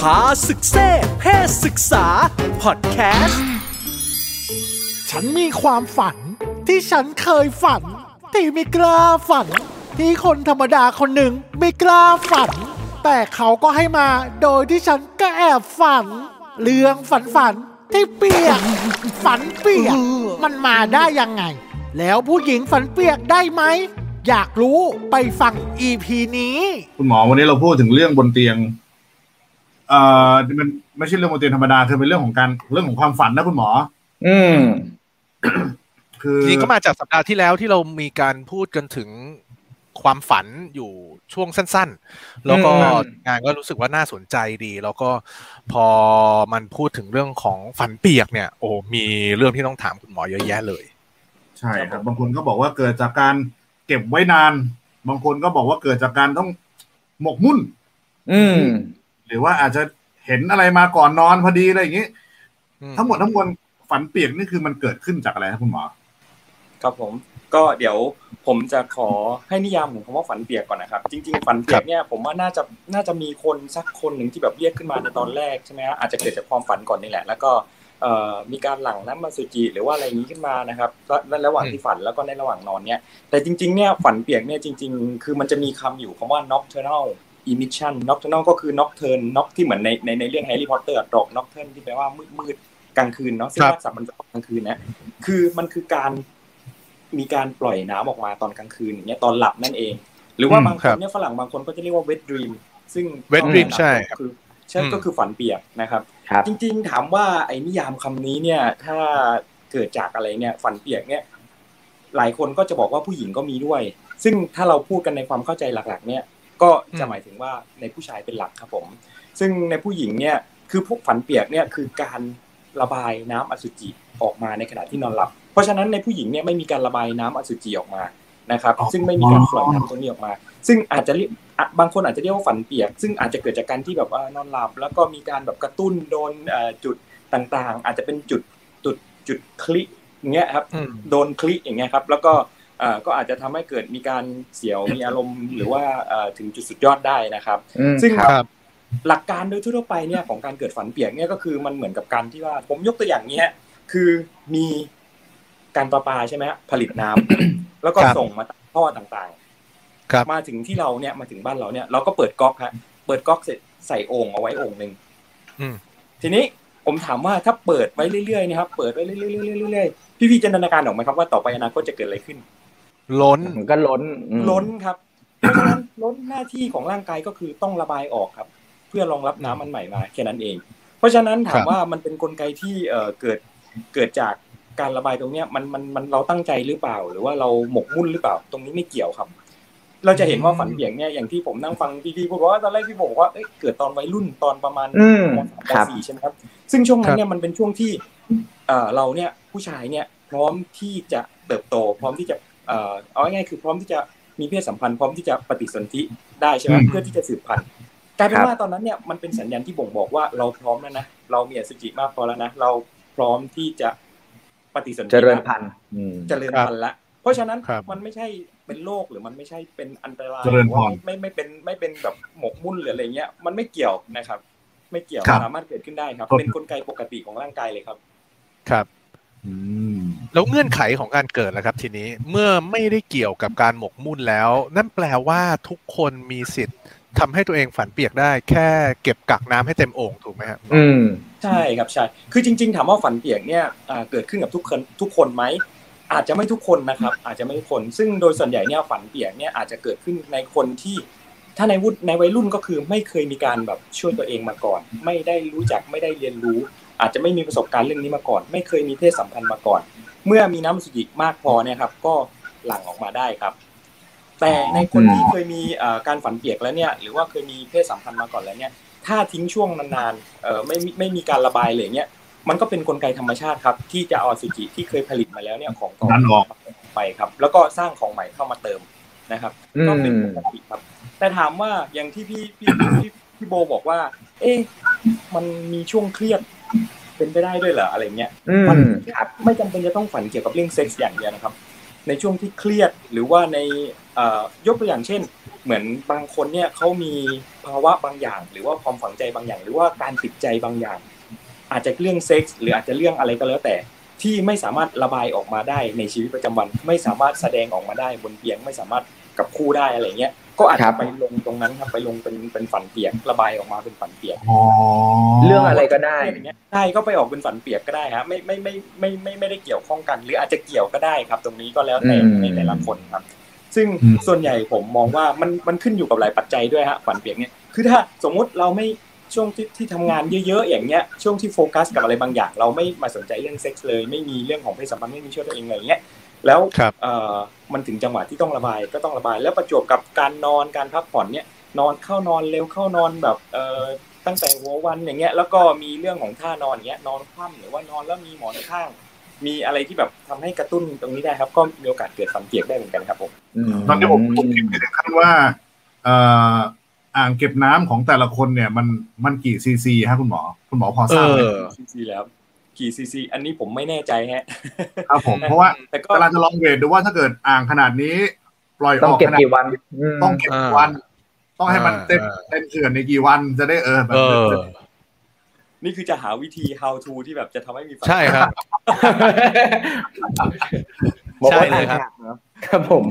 พาศึกเซ่เพศศึกษา พอดแคสต์ ฉันมีความฝันที่ฉันเคยฝัน ที่ไม่กล้าฝัน ที่คนธรรมดาคนหนึ่งไม่กล้าฝัน แต่เขาก็ให้มาโดยที่ฉันก็แอบฝัน เรื่องฝันฝันที่เปียก ฝันเปียก มันมาได้ยังไง แล้วผู้หญิงฝันเปียกได้ไหม อยากรู้ไปฟัง EP นี้ คุณหมอวันนี้เราพูดถึงเรื่องบนเตียง เอ่อมันไม่ใช่เรื่องบนเตียงธรรมดาคือเป็นเรื่องของการเรื่องของความฝันนะคุณหมอ อืมคือจริงๆก็มาจากสัปดาห์ที่แล้วที่เรามีการพูดกันถึงความฝันอยู่ช่วงสั้น ๆ แล้วก็อืมงานก็รู้สึกว่าน่าสนใจดี แล้วก็พอมันพูดถึงเรื่องของฝันเปียกเนี่ย โอ้มีเรื่องที่ต้องถามคุณหมอเยอะแยะเลย ใช่ครับ บางคนก็บอกว่าเกิดจากการเก็บไว้นาน บางคนก็บอกว่าเกิดจากการต้องหมกมุ่น อืม หรือว่าอาจจะเห็นอะไรมาก่อนนอนพอดีอะไรอย่างนี้อืมทั้งหมดทั้งมวลฝันเปียกนี่คือมันเกิดขึ้นจากอะไรครับคุณหมอ ครับผม ก็เดี๋ยวผมจะขอให้นิยามของคำว่าฝันเปียกก่อนนะครับ จริง ๆ ฝันเปียกเนี่ยผมว่าน่าจะน่าจะมีคนสักคนหนึ่งที่แบบเรียกขึ้นมาในตอนแรกใช่ไหมฮะอาจจะเกิดจากความฝันก่อนนี่แหละ แล้วก็เอ่อมีการหลั่งน้ำมันสุจิหรือว่าอะไรอย่างนี้ขึ้นมานะครับและระหว่างที่ฝันแล้วก็ในระหว่างนอนเนี่ยแต่จริงๆเนี่ยฝันเปียกเนี่ยจริง ๆ คือมันจะมีคำอยู่คำว่า nocturnal emission nocturnal ก็คือ nocturne knock ที่เหมือนในในในเรื่อง Harry Potter ดอก nocturne ที่แปลว่ามืดมืดๆกลางคืนเนาะซึ่งครับรากศัพท์มันจะกลางคืนนะคือมันคือการมีการปล่อยน้ำออกมาตอนกลางคืนอย่างเงี้ยตอนหลับนั่นเอง หรือว่าอืมบางคครันบเนี่ยฝรั่งบางคนก็จะเรียกว่า wet dream ซึ่ง wet dream ใช่ก็คือใช่อืมก็คือฝันเปียกนะครับครับ จริง ๆ ถามว่าไอ้นิยามคำนี้เนี่ย ถ้าเกิดจากอะไรเนี่ย ฝันเปียกเนี่ย หลายคนก็จะบอกว่าผู้หญิงก็มีด้วย ซึ่งถ้าเราพูดกันในความเข้าใจหลัก ๆ เนี่ย ก็จะหมายถึงว่าในผู้ชายเป็นหลักครับผม ซึ่งในผู้หญิงเนี่ยคือพวกฝันเปียกเนี่ยคือการระบายน้ำอสุจิออกมาในขณะที่นอนหลับ เพราะฉะนั้นในผู้หญิงเนี่ยไม่มีการระบายน้ำอสุจิออกมานะครับอ๋อซึ่งไม่มีการปล่อยน้ำตรงนี้ออกมา ซึ่งอาจจะเรียกอะบางคนอาจจะเรียกว่าฝันเปียก ซึ่งอาจจะเกิดจากการที่แบบว่านอนหลับ แล้วก็มีการแบบกระตุ้นโดนเอ่อจุดต่างๆ อาจจะเป็นจุดจุดจุดคลิกอย่างเงี้ยครับอืมโดนคลิกอย่างเงี้ยครับ แล้วก็เอ่อ ก็อาจจะทำให้เกิดมีการเสียวมีอารมณ์หรือว่าเอ่อถึงจุดสุดยอดได้นะครับอืมซึ่งครับหลักการโดยทั่วๆไปเนี่ยของการเกิดฝันเปียกเนี่ยก็คือมันเหมือนกับการที่ว่าผมยกตัวอย่างเนี้ยคือมีการประปาใช่ไหมฮะผลิตน้ำแล้วก็ครับส่งมาตามท่อต่างครับๆมาถึงที่เราเนี่ยมาถึงบ้านเราเนี่ยเราก็เปิดก๊อกฮะเปิดก๊อกเสร็จใส่โอ่งเอาไว้โอ่งหนึ่งอืมทีนี้ผมถามว่าถ้าเปิดไว้เรื่อยๆเนะครับเปิดไว้เรื่อยๆเรื่อยๆพี่ๆจินตนาการออกไหมครับว่าต่อไปอนาคตจะเกิดอะไรขึ้น ล้นมันก็ล้นอืมล้นครับเพราะฉะนั้นล้นหน้าที่ของร่างกายก็คือต้องระบายออกครับ เพื่อรองรับน้ำมันใหม่มาแค่นั้นเอง เพราะฉะนั้นถาคมรับว่ามันเป็นกลไกที่เอ่อเกิดเกิดจากการระบายตรงเนี้ยมันมันมันเราตั้งใจหรือเปล่า หรือว่าเราหมกมุ่นหรือเปล่า ตรงนี้ไม่เกี่ยวครับ เราจะเห็นว่าฝันเบี่ยงเนี่ยอย่างที่ผมนั่งฟังพี่ๆพูดว่าตอนแรกพี่บอกว่าเอ้ยเกิดตอนวัยรุ่นตอนประมาณอืมมสามครับมสี่ใช่ไหมครับ ซึ่งช่วงนั้นเนี่ยมันเป็นช่วงที่เอ่อเราเนี่ยผู้ชายเนี่ยพร้อมที่จะเติบโต พร้อมที่จะ เอ่อเอาง่ายๆคือพร้อมที่จะมีเพศสัมพันธ์พร้อมที่จะปฏิสนธิได้ใช่ไหมอืมเพื่อที่จะสืบพันธุ์กลายเป็นครับว่าตอนนั้นเนี่ยมันเป็นสัญญาณที่บ่งบอกว่าเราพร้อมแล้วนะเรามีอสุจิมากพอแล้วนะเราพร้อมที่จะปฏิสนธิเจริญแล้วพันธุ์อืมเจริญพันธุ์ละเพราะฉะนั้นครับมันไม่ใช่เป็นโรคหรือมันไม่ใช่เป็นอันตรายเจริญหอว่าพรไม่ไม่ไม่เป็นไม่เป็นแบบหมกมุ่นหรืออะไรเงี้ยมันไม่เกี่ยวนะครับ ไม่เกี่ยวครับสามารถเกิดขึ้นได้ครับครับ เป็นกลไกปกติของร่างกายเลยครับ ครับ อืม แล้วเงื่อนไขของการเกิดล่ะครับ ทีนี้เมื่อไม่ได้เกี่ยวกับการหมกมุ่นแล้ว นั่นแปลว่าทุกคนมีสิทธิ์ทำให้ตัวเองฝันเปียกได้ แค่เก็บกักน้ำให้เต็มโอ่งถูกไหมครับอืมใช่ครับใช่คือจริง ๆ ถามว่าฝันเปียกเนี่ยอ่าเกิดขึ้นกับทุกคนทุกคนไหมอาจจะไม่ทุกคนนะครับ อาจจะไม่ทุกคน ซึ่งโดยส่วนใหญ่เนี่ยฝันเปียกเนี่ยอาจจะเกิดขึ้นในคนที่ ถ้าในวุฒิในวัยรุ่นก็คือไม่เคยมีการแบบช่วยตัวเองมาก่อน ไม่ได้รู้จักไม่ได้เรียนรู้ อาจจะไม่มีประสบการณ์เรื่องนี้มาก่อน ไม่เคยมีเพศสัมพันธ์มาก่อน เมื่อมีน้ำอสุจิมากพอเนี่ยครับ ก็หลั่งออกมาได้ครับ แต่ในคนที่เคยมีเอ่อการฝันเปียกแล้วเนี่ย หรือว่าเคยมีเพศสัมพันธ์มาก่อนแล้วเนี่ย ถ้าทิ้งช่วงนานๆเอ่อไม่มีไม่มีการระบายเลยเนี่ยมันก็เป็นกลไกธรรมชาติครับ ที่จะเอาอสุจิที่เคยผลิตมาแล้วเนี่ยของเก่าดันออกไปครับ แล้วก็สร้างของใหม่เข้ามาเติมนะครับอืมก็เป็นปกติครับ แต่ถามว่าอย่างที่พี่พี่พี่พี่โบบอกว่า เอ๊ะมันมีช่วงเครียด เป็นไปได้ด้วยเหรออะไรเงี้ยอืมมันครับไม่จำเป็นจะต้องฝันเกี่ยวกับเรื่องเซ็กส์อย่างเดียวนะครับ ในช่วงที่เครียดหรือว่าในเอ่อยกตัวอย่างเช่น เหมือนบางคนเนี่ยเขามีภาวะบางอย่าง หรือว่าความฝังใจบางอย่าง หรือว่าการติดใจบางอย่าง อาจจะเรื่องเซ็กส์หรืออาจจะเรื่องอะไรก็แล้วแต่ที่ไม่สามารถระบายออกมาได้ในชีวิตประจำวัน ไม่สามารถแสดงออกมาได้บนเตียงไม่สามารถกับคู่ได้อะไรเงี้ยก็อาจครัจะบไปลงตรงนั้นครับไปลงเป็นเป็นฝันเปียกระบายออกมาเป็นฝันเปียกอ๋อเรื่องอะไรก็ได้อย่างเงี้ยใช่ก็ไปออกเป็นฝันเปียกก็ได้ฮะไม่ไม่ไม่ไม่ไม่ไม่ได้เกี่ยวข้องกัน หรืออาจจะเกี่ยวก็ได้ครับ ตรงนี้ก็แล้วแต่อืมในแต่ละคนครับ ซึ่งส่วนใหญ่ผมมองว่ามันมันขึ้นอยู่กับหลายปัจจัยด้วยฮะฝันเปียกเนี่ยคือถ้าสมมุติเราไม่ช่วงที่ที่ทำงานเยอะๆอย่างเงี้ยช่วงที่โฟกัสกับอะไรบางอย่าง เราไม่มาสนใจเรื่องเซ็กส์เลย ไม่มีเรื่องของเพศสัมพันธ์ไม่มีช่วยตัวเองอะไรเงี้ย แล้วครับเอ่อมันถึงจังหวะที่ต้องระบายก็ต้องระบาย แล้วประจวบกับการนอนการพักผ่อนเนี่ยนอนเข้านอนเร็วเข้านอนแบบเอ่อตั้งแต่หัววันอย่างเงี้ยแล้วก็มีเรื่องของท่านอนอย่างเงี้ยนอนคว่ำหรือว่านอนแล้วมีหมอนข้าง มีอะไรที่แบบทำให้กระตุ้นตรงนี้ได้ครับ ก็มีโอกาสเกิดฝันเปียกได้เหมือนกันครับผมตอนนี้ผมผมคิดไปถึงขั้นว่าเอ่ออ่างเก็บน้ำของแต่ละคนเนี่ยมันมันกี่ซีซีฮะคุณหมอ คุณหมอพอทเอราบไหมอซีซีแล้ว กี่ซีซีอันนี้ผมไม่แน่ใจฮะครับผมเพราะว่าแต่ก็กำลังจะลองเวทดูว่าถ้าเกิดอ่างขนาดนี้ ปล่อยอต้องอกเก็บขนาดกี่วันมต้องเก็บกี่วัน ต้องให้มันเต็มอ่าเต็มเขื่อนในกี่วันจะได้เออแบบเออนี่คือจะหาวิธี how to ที่แบบจะทำให้มีฝันใช่ครับบอกว่าใช่เลยครับครับผม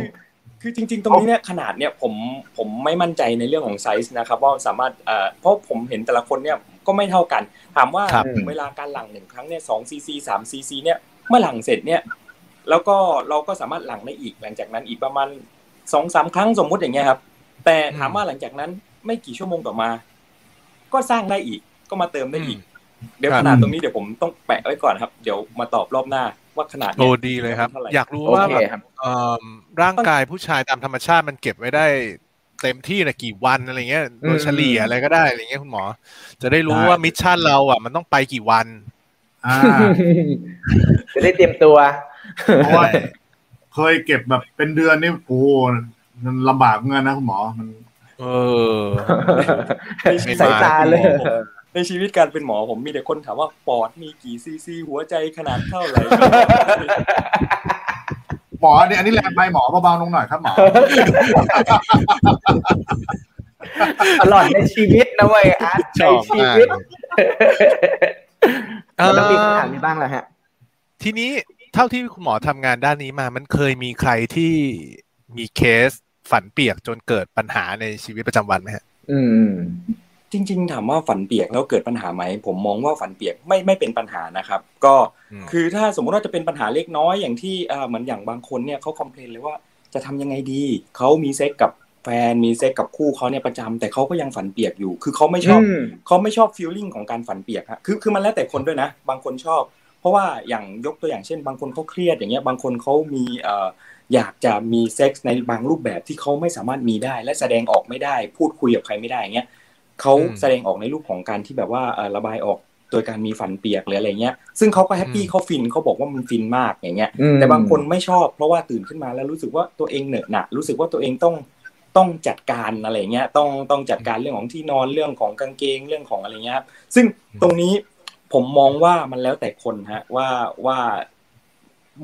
คือจริง ๆ ตรงนี้เนี่ยขนาดเนี่ยผมผมไม่มั่นใจในเรื่องของไซส์นะครับว่าสามารถเอ่อเพราะผมเห็นแต่ละคนเนี่ย ก็ไม่เท่ากัน ถามว่าครับถึงเวลาการหลั่งหนึ่งครั้งเนี่ยสองซีซีสามซีซีเนี่ยเมื่อหลั่งเสร็จเนี่ยแล้วก็เราก็สามารถหลั่งได้อีกหลังจากนั้นอีกประมาณสองสามครั้งสมมุติอย่างเงี้ยครับ แต่ถามว่าหลังจากนั้นไม่กี่ชั่วโมงต่อมา ก็สร้างได้อีกก็มาเติมได้อีก เดี๋ยวครับขนาดตรงนี้เดี๋ยวผมต้องแปะไว้ก่อนครับ เดี๋ยวมาตอบรอบหน้าว่าขนาดโอ้เนี่ยดีเลยครับเท่าไหร่อยากรู้โอว่าเคแบบครับเอิ่มร่างกายผู้ชายตามธรรมชาติมันเก็บไว้ได้ เต็มที่นะกี่วันอะไรเงี้ยโดยเฉลี่ยอะไรก็ได้อะไรเงี้ยคุณหมอ จะได้รู้ว่า mission เราอะ มันต้องไปกี่วันอ่าจะได้เตรียมตัวเพราะว่าเคยเก็บแบบเป็นเดือนนี่โอ้โหมันลำบากเกินนะคุณหมอมัน เออในชีวิตสายตาเลยในชีวิตการเป็นหมอผมมีแต่คนถามว่าปอดมีกี่ซีซีหัวใจขนาดเท่าไหร่ หมอเนี่ยอันนี้แรงไปหมอเบาๆลงหน่อยครับหมอตลอดในชีวิตนะเว้ยอาร์ตชในอบชีมากวิตเอ่อแล้วมีคำถามนี้บ้างเหรอฮะ ทีนี้เท่าที่คุณหมอทำงานด้านนี้มา มันเคยมีใครที่มีเคสฝันเปียกจนเกิดปัญหาในชีวิตประจำวันไหมฮะ อืม จริง ๆ ถามว่าฝันเปียกแล้วเกิดปัญหาไหม ผมมองว่าฝันเปียกไม่ไม่เป็นปัญหานะครับ ก็อืมคือถ้าสมมติว่าจะเป็นปัญหาเล็กน้อยอย่างที่เอ่อเหมือนอย่างบางคนเนี่ยเขา complain เลยว่าจะทำยังไงดีเขามีเซ็กกับแฟนมีเซ็กกับคู่เขาเนี่ยประจำแต่เขาก็ยังฝันเปียกอยู่ คือเขาไม่ชอบอืมเขาไม่ชอบ feeling ของการฝันเปียกฮะคือคือมันแล้วแต่คนด้วยนะ บางคนชอบ เพราะว่าอย่างยกตัวอย่างเช่น บางคนเขาเครียดอย่างเงี้ยบางคนเขามีเอ่ออยากจะมีเซ็กส์ในบางรูปแบบที่เขาไม่สามารถมีได้ และแสดงออกไม่ได้ พูดคุยกับใครไม่ได้อย่างเงี้ย เขาอืมแสดงออกในรูปของการที่แบบว่าเอ่อระบายออกโดยการมีฝันเปียกหรืออะไรเงี้ย ซึ่งเขาก็แฮปปี้อืมเขาฟินเขาบอกว่ามันฟินมากอย่างเงี้ยอืมแต่บางคนไม่ชอบเพราะว่าตื่นขึ้นมาแล้วรู้สึกว่าตัวเองเหนอะหนะรู้สึกว่าตัวเองต้องต้องจัดการอะไรเงี้ย ต้องต้องจัดการเรื่องของที่นอนเรื่องของกางเกงเรื่องของอะไรเงี้ยครับ ซึ่งตรงนี้ผมมองว่ามันแล้วแต่คนฮะว่าว่า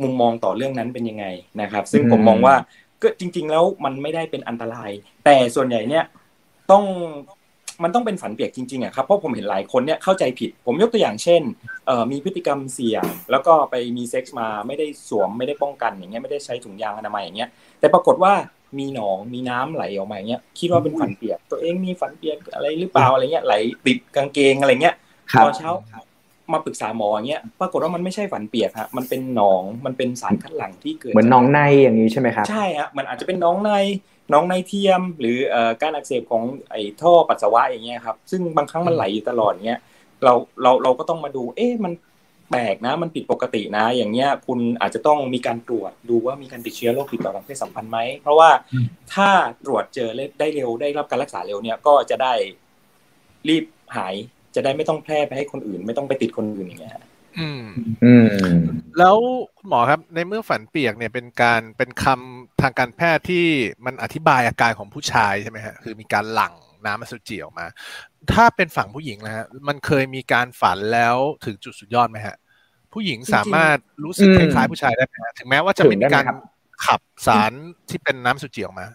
มุมมองต่อเรื่องนั้นเป็นยังไงนะครับ ซึ่งผมมองว่าก็จริง ๆ แล้วมันไม่ได้เป็นอันตราย แต่ส่วนใหญ่เนี่ยต้อง มันต้องเป็นฝันเปียกจริงๆอะครับเพราะผมเห็นหลายคนเนี่ยเข้าใจผิด ผมยกตัวอย่างเช่นเอ่อมีพฤติกรรมเสี่ยง แล้วก็ไปมีเซ็กส์มาไม่ได้สวมไม่ได้ป้องกันอย่างเงี้ยไม่ได้ใช้ถุงยางอนามัยอย่างเงี้ยแต่ปรากฏว่ามีหนองมีน้ำไหลออกมาอย่างเงี้ยคิดว่าเป็นฝันเปียก ตัวเองมีฝันเปียกอะไรหรือเปล่าอะไรเงี้ยไหลติดกางเกงอะไรเงี้ยครับตอนเช้ามาปรึกษาหมออย่างเงี้ยปรากฏว่ามันไม่ใช่ฝันเปียกฮะมันเป็นหนองมันเป็นสารคัดหลั่งที่เกิดเหมือนจากน้องในอย่างนี้ใช่ไหมครับใช่ฮะมันอาจจะเป็นน้องใน น้องในเทียม หรือการอักเสบของไอ้ท่อปัสสาวะอย่างเงี้ยครับซึ่งบางครั้งมันไหลอยู่ตลอดเงี้ยเราเราเราก็ต้องมาดู เอ๊ะมันแปลกนะ มันผิดปกตินะ อย่างเงี้ยคุณอาจจะต้องมีการตรวจดูว่ามีการติดเชื้อโรคติดต่อทางเพศสัมพันธ์ไหมเพราะว่าถ้าตรวจเจอได้เร็วได้รับการรักษาเร็วเนี่ยก็จะได้รีบหายจะได้ไม่ต้องแพร่ไปให้คนอื่น ไม่ต้องไปติดคนอื่นอย่างเงี้ย อืม อืม แล้วคุณหมอครับ ในเมื่อฝันเปียกเนี่ยเป็นการเป็นคำทางการแพทย์ที่มันอธิบายอาการของผู้ชายใช่ไหมฮะคือมีการหลั่งน้ำอสุจิออกมา ถ้าเป็นฝั่งผู้หญิงนะฮะ มันเคยมีการฝันแล้วถึงจุดสุดยอดไหมฮะ ผู้หญิงสามารถรู้สึกอืมคล้ายๆผู้ชายได้ไหมฮะถึงแม้ว่าจะไม่มีการถึงได้ไหมครับขับสารที่เป็นน้ำอสุจิออกมา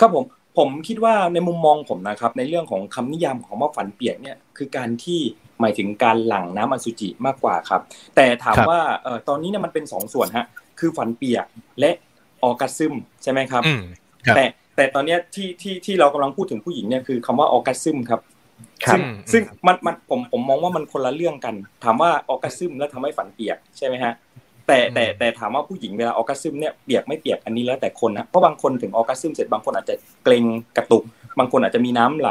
ครับผม ผมคิดว่าในมุมมองผมนะครับ ในเรื่องของคำนิยามของว่าฝันเปียกเนี่ยคือการที่หมายถึงการหลั่งน้ำอสุจิมากกว่าครับ แต่ถามครับว่าเอ่อตอนนี้เนี่ยมันเป็นสองส่วนฮะคือฝันเปียกและออกัสซึมใช่ไหมครับอืมครับ แต่แต่ตอนเนี้ยที่ที่ที่เรากำลังพูดถึงผู้หญิงเนี่ยคือคำว่าออกัสซึมครับครับซึ่งซึ่งมันมันผมผมมองว่ามันคนละเรื่องกัน ถามว่าออกัสซึมแล้วทำให้ฝันเปียกใช่ไหมฮะ แต่แต่แต่ถามว่าผู้หญิงเวลาออกัสซึมเนี่ยเปียกไม่เปียกอันนี้แล้วแต่คนนะเพราะบางคนถึงออกัสซึมเสร็จบางคนอาจจะเกรงกระตุก บางคนอาจจะมีน้ำไหล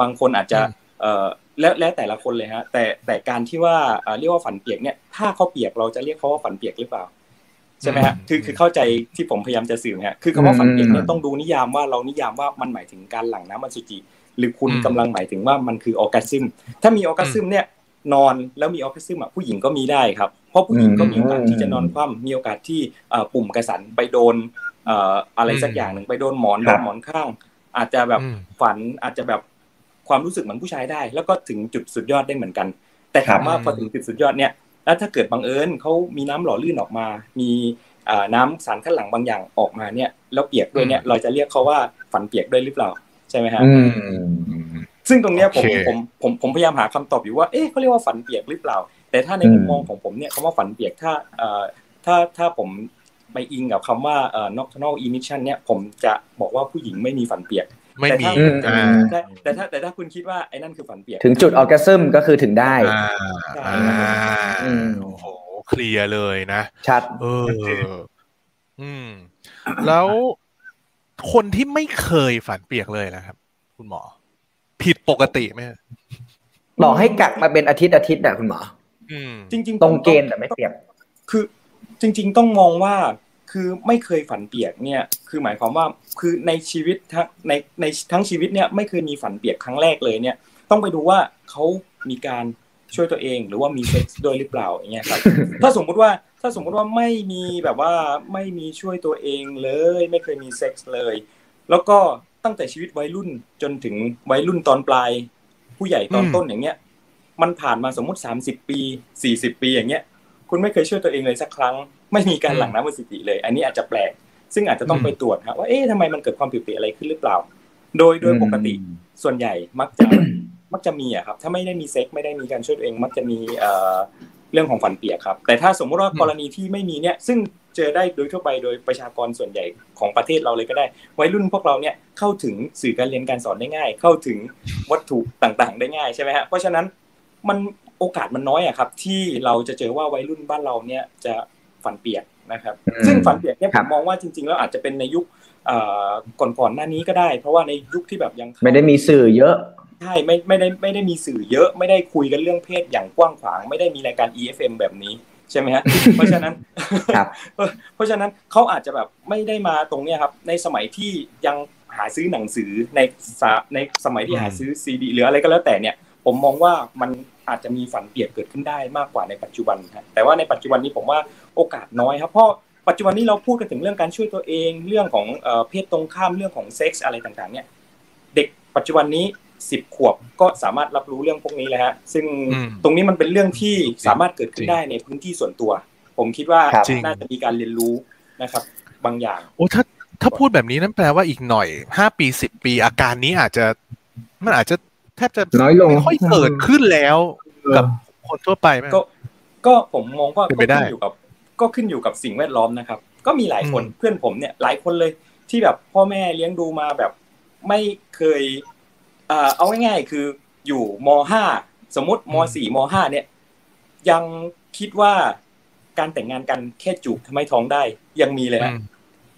บางคนอาจจะเอ่อแล้วแล้วแต่ละคนเลยฮะ แต่แต่การที่ว่าเอ่อเรียกว่าฝันเปียกเนี่ยถ้าเขาเปียกเราจะเรียกเขาว่าฝันเปียกหรือเปล่าใช่ไหมฮะคือคือเข้าใจที่ผมพยายามจะสื่อฮะคือคำว่าฝันเปียกเนี่ยต้องดูนิยามว่าเรานิยามว่ามันหมายถึงการหลั่งน้ำอสุจิหรือคุณอืมกำลังหมายถึงว่ามันคือ orgasm ถ้ามี orgasm เนี่ย นอนแล้วมี orgasm อะผู้หญิงก็มีได้ครับ เพราะผู้หญิงก็มีโอกาสที่จะนอนคว่ำมีโอกาสที่เอ่อปุ่มกระสันไปโดนเอ่ออะไรสักอย่างหนึ่งไปโดนหมอนโดนหมอนข้าง อาจจะแบบอืมฝันอาจจะแบบความรู้สึกเหมือนผู้ชายได้ แล้วก็ถึงจุดสุดยอดได้เหมือนกัน แต่ถามว่าครับพอถึงจุดสุดยอดเนี่ยแล้วถ้าเกิดบังเอิญเขามีน้ำหล่อลื่นออกมา มีเอ่อน้ำสารคัดหลั่งบางอย่างออกมาเนี่ยแล้วเปียกด้วยเนี่ยเราจะเรียกเขาว่าฝันเปียกด้วยหรือเปล่าใช่ไหมฮะอืม ซึ่งตรงเนี้ยผมโอเคผมผมผมพยายามหาคำตอบอยู่ว่าเอ๊ะเขาเรียกว่าฝันเปียกหรือเปล่า แต่ถ้าในอืมมุมมองของผมเนี่ยคำว่าฝันเปียกถ้าเอ่อถ้าถ้าผมไปอิงกับคำว่าเอ่อ nocturnal emission เนี่ยผมจะบอกว่าผู้หญิงไม่มีฝันเปียกไม่แต่มีถ้าอืมอ่าแต่แต่ถ้าแต่ถ้าคุณคิดว่าไอ้นั่นคือฝันเปียก ถึงจุดออร์แกซึมก็คือถึงได้อ่าใช่อ่าอืมโอ้โหเคลียร์เลยนะ ชัด เออ อืม แล้วคนที่ไม่เคยฝันเปียกเลยนะครับ คุณหมอ ผิดปกติไหมบอกให้กักมาเป็นอาทิตย์อาทิตย์อะคุณหมออืมจริง ๆ ตรงผมเกณฑ์แต่ไม่เปียกคือ จริง ๆ ต้องมองว่าคือไม่เคยฝันเปียกเนี่ย คือหมายความว่าคือในชีวิตทั้งในในทั้งชีวิตเนี่ยไม่เคยมีฝันเปียกครั้งแรกเลยเนี่ย ต้องไปดูว่าเขามีการช่วยตัวเอง หรือว่ามีเซ็กซ์ด้วยหรือเปล่าอย่างเงี้ยครับถ้าสมมุติว่าถ้าสมมุติว่าไม่มีแบบว่าไม่มีช่วยตัวเองเลย ไม่เคยมีเซ็กซ์เลย แล้วก็ ตั้งแต่ชีวิตวัยรุ่นจนถึงวัยรุ่นตอนปลาย ผู้ใหญ่ตอนอืมต้นอย่างเงี้ย มันผ่านมาสมมุติ30ปี40ปีอย่างเงี้ย คุณไม่เคยช่วยตัวเองเลยสักครั้ง ไม่มีการหลั่งน้ำอสุจิเลย อันนี้อาจจะแปลก ซึ่งอาจจะต้องไปตรวจฮะว่าเอ๊ะทำไมมันเกิดความผิดปกติอะไรขึ้นหรือเปล่า โดยโดยปกติส่วนใหญ่มักจะมักจะมีอะครับ ถ้าไม่ได้มีเซ็กไม่ได้มีการช่วยตัวเอง มักจะมีเอ่อเรื่องของฝันเปียกครับ แต่ถ้าสมมติว่าอืมกรณีที่ไม่มีเนี่ย ซึ่ง เจอได้โดยทั่วไปโดยประชากรส่วนใหญ่ของประเทศเราเลยก็ได้ วัยรุ่นพวกเราเนี่ยเข้าถึงสื่อการเรียนการสอนได้ง่าย เข้าถึงวัตถุต่างๆ ได้ง่ายใช่ไหมฮะเพราะฉะนั้นมันโอกาสมันน้อยอะครับ ที่เราจะเจอว่าวัยรุ่นบ้านเราเนี่ยจะฝันเปียกนะครับอืมซึ่งฝันเปียกเนี่ยคผรับมมองว่าจริง ๆ แล้วอาจจะเป็นในยุคเอ่อก่อนๆหน้านี้ก็ได้ เพราะว่าในยุคที่แบบยังเข้าไม่ได้มีสื่อเยอะใช่ไม่ไม่ได้ไม่ได้มีสื่อเยอะไม่ได้คุยกันเรื่องเพศอย่างกว้างขวาง ไม่ได้มีรายการ EFM แบบนี้ ใช่ไหมฮะเพราะฉะนั้นครับเพราะฉะนั้นเขาอาจจะแบบไม่ได้มาตรงเนี้ยครับ ในสมัยที่ยังหาซื้อหนังสือในสาในสมัยที่หาซื้อซีดีหรืออะไรก็แล้วแต่เนี่ย ผมมองว่ามันอาจจะมีฝันเปียกเกิดขึ้นได้มากกว่าในปัจจุบันครับแต่ว่าในปัจจุบันนี้ผมว่าโอกาสน้อยครับเพราะปัจจุบันนี้เราพูดกันถึงเรื่องการช่วยตัวเอง เรื่องของเอ่อเพศตรงข้ามเรื่องของเซ็กส์อะไรต่างๆ เนี่ย เด็กปัจจุบันนี้ สิบขวบก็สามารถรับรู้เรื่องพวกนี้แล้วฮะซึ่งอืมตรงนี้มันเป็นเรื่องที่สามารถเกิดขึ้นได้ในพื้นที่ส่วนตัว ผมคิดว่าครับจริงน่าจะมีการเรียนรู้นะครับ บางอย่างโอ้ถ้าถ้าพูดแบบนี้นั่นแปลว่าอีกหน่อยห้าปีสิบปีอาการนี้อาจจะ มันอาจจะแทบจะน้อยลงไม่ค่อยเกิดขึ้นแล้วกับคนทั่วไปไหมก็ ก็ผมมองว่าเป็นก็ไปได้ขึ้นอยู่กับ ก็ขึ้นอยู่กับสิ่งแวดล้อมนะครับ ก็มีหลายคนอืมเพื่อนผมเนี่ย หลายคนเลยที่แบบพ่อแม่เลี้ยงดูมาแบบไม่เคย เอ่อเอาง่ายๆคืออยู่มห้าสมมติมสี่มห้าเนี่ย ยังคิดว่าการแต่งงานกันแค่จูบทำให้ท้องได้ยังมีเลยฮะ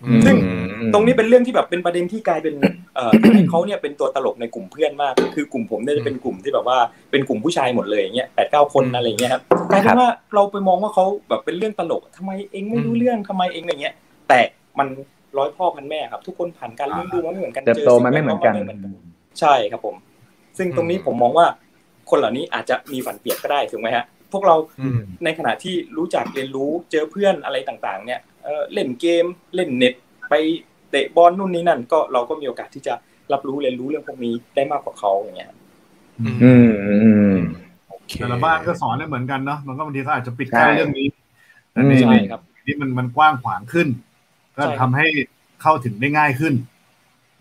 อืมซึ่งอืมตรงนี้เป็นเรื่องที่แบบเป็นประเด็นที่กลายเป็นเอ่อทำให้เขาเนี่ยเป็นตัวตลกในกลุ่มเพื่อนมาก คือกลุ่มผมเนี่ยจะเป็นกลุ่มที่แบบว่าเป็นกลุ่มผู้ชายหมดเลยอย่างเงี้ยแปดเก้าคนอะไรอย่างเงี้ยครับกลายเป็นว่าเราไปมองว่าเขาแบบเป็นเรื่องตลกทำไมเองไม่รู้เรื่องทำไมเองอะไรเงี้ย แต่มันร้อยพ่อพันแม่ครับ ทุกคนผ่านการเลี้ยงดูมาไม่เหมือนกันเติบโตมาไม่เหมือนกันจสิ่งแวดล้า ใช่ครับผม ซึ่งตรงนี้ผมมองว่าคนเหล่านี้อาจจะมีฝันเปียกก็ได้ถูกไหมฮะพวกเราอืมในขณะที่รู้จักเรียนรู้เจอเพื่อนอะไรต่างๆ เนี่ยเอ่อเล่นเกมเล่นเน็ตไปเตะบอลนู่นนี่นั่น ก็เราก็มีโอกาสที่จะรับรู้เรียนรู้เรื่องพวกนี้ได้มากกว่าเขาอย่างเงี้ยครับอืมอืมโอเคแต่ละบ้านก็สอนได้เหมือนกันเนาะมันก็บางทีเขาอาจจะปิดใช่กั้นเรื่องนี้แต่ในอืมใช่ครับนี่มันมันกว้างขวางขึ้น ก็ใช่ครับทำให้เข้าถึงได้ง่ายขึ้น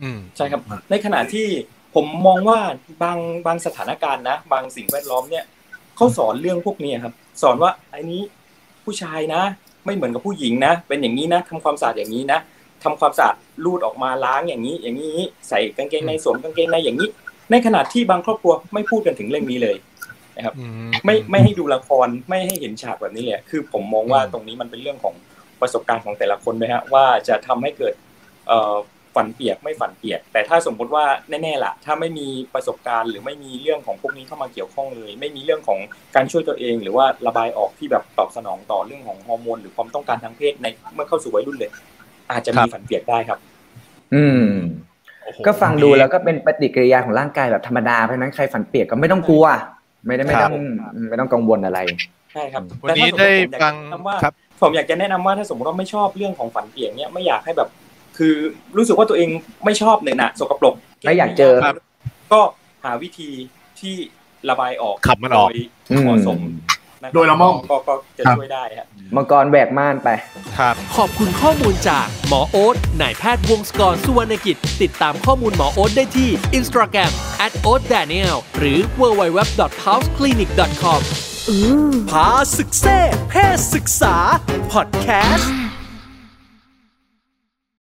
อืมใช่ครับ ในขณะที่ ผมมองว่าบางบางสถานการณ์นะ บางสิ่งแวดล้อมเนี่ยเขาสอนเรื่องพวกนี้ครับ สอนว่าไอ้นี้ผู้ชายนะ ไม่เหมือนกับผู้หญิงนะ เป็นอย่างนี้นะทำความสะอาดอย่างนี้นะทำความสะอาดลูดออกมาล้างอย่างนี้ อย่างนี้ใส่กางเกงในสวมกางเกงในอย่างนี้ ในขณะที่บางครอบครัวไม่พูดกันถึงเรื่องนี้เลยอืมไม่ไม่ให้ดูละครไม่ให้เห็นฉากแบบนี้เลยคือผมมองว่าอืมตรงนี้มันเป็นเรื่องของประสบการณ์ของแต่ละคนด้วยฮะว่าจะทำให้เกิดเอ่อ ฝันเปียกไม่ฝันเปียก แต่ถ้าสมมุติว่าแน่ๆล่ะ ถ้าไม่มีประสบการณ์หรือไม่มีเรื่องของพวกนี้เข้ามาเกี่ยวข้องเลย ไม่มีเรื่องของการช่วยตัวเอง หรือว่าระบายออกที่แบบตอบสนองต่อเรื่องของฮอร์โมนหรือความต้องการทางเพศในเมื่อเข้าสู่วัยรุ่นเลย อาจจะมีฝันเปียกได้ครับ อืมโอ้โหก็ฟังดูแล้วก็เป็นปฏิกิริยาของร่างกายแบบธรรมดาเพราะฉะนั้นใครฝันเปียกก็ไม่ต้องกลัว ไม่ได้ไม่ต้องไม่ต้องกังวลอะไรใช่ครับวันนี้ได้ฟังแต่ถ้าสมมติผมอยากจะแนะนำว่าครับผมอยากจะแนะนำว่าถ้าสมมติว่าไม่ชอบเรื่องของฝันเปียกเนี่ยไม่อยากให้แบบ คือรู้สึกว่าตัวเองไม่ชอบเนี่ยนะสกปรกไม่อยากเจอครับก็หาวิธีที่ระบายออกขับมันออกโดยเหมาะสมนะครับโดยละม่อมก็ก็จะครับช่วยได้ฮะมังกรแบกม่านไปครับขอบคุณข้อมูลจากหมอโอ๊ตนายแพทย์วงศกรสุวรรณกิจ ติดตามข้อมูลหมอโอ๊ตได้ที่ Instagram at o a t d a n i e l หรือ www.houseclinic.com พาศึกเซ่เพศศึกษา พอดแคสต์